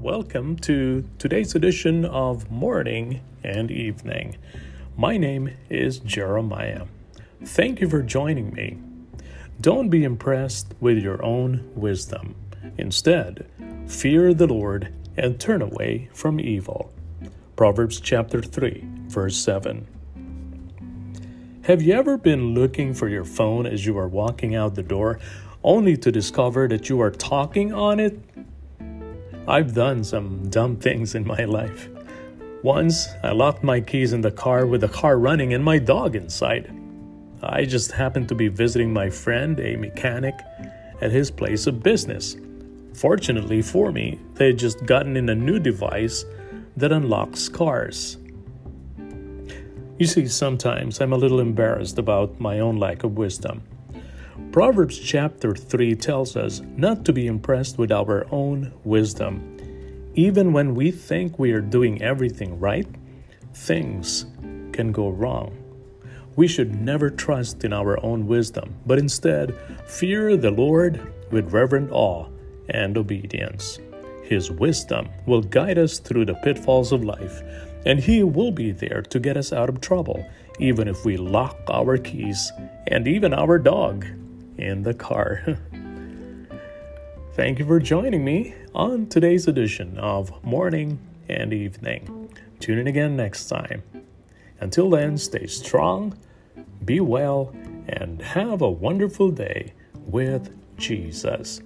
Welcome to today's edition of Morning and Evening. My name is Jeremiah. Thank you for joining me. Don't be impressed with your own wisdom. Instead, fear the Lord and turn away from evil. Proverbs chapter 3, verse 7. Have you ever been looking for your phone as you are walking out the door only to discover that you are talking on it I've done some dumb things in my life. Once, I locked my keys in the car with the car running and my dog inside. I just happened to be visiting my friend, a mechanic, at his place of business. Fortunately for me, they had just gotten in a new device that unlocks cars. You see, sometimes I'm a little embarrassed about my own lack of wisdom. Proverbs chapter 3 tells us not to be impressed with our own wisdom. Even when we think we are doing everything right, things can go wrong. We should never trust in our own wisdom, but instead fear the Lord with reverent awe and obedience. His wisdom will guide us through the pitfalls of life, and He will be there to get us out of trouble, even if we lock our keys and even our dog in the car. Thank you for joining me on today's edition of Morning and Evening. Tune in again next time. Until then, stay strong, be well, and have a wonderful day with Jesus.